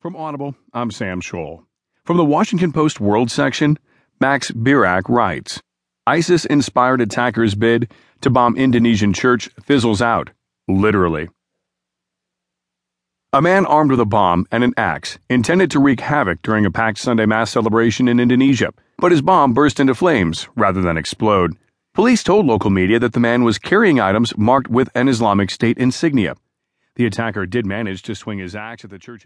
From Audible, I'm Sam Scholl. From the Washington Post World section, Max Bearak writes ISIS inspired attackers' bid to bomb Indonesian church fizzles out, literally. A man armed with a bomb and an axe intended to wreak havoc during a packed Sunday Mass celebration in Indonesia, but his bomb burst into flames rather than explode. Police told local media that the man was carrying items marked with an Islamic State insignia. The attacker did manage to swing his axe at the church's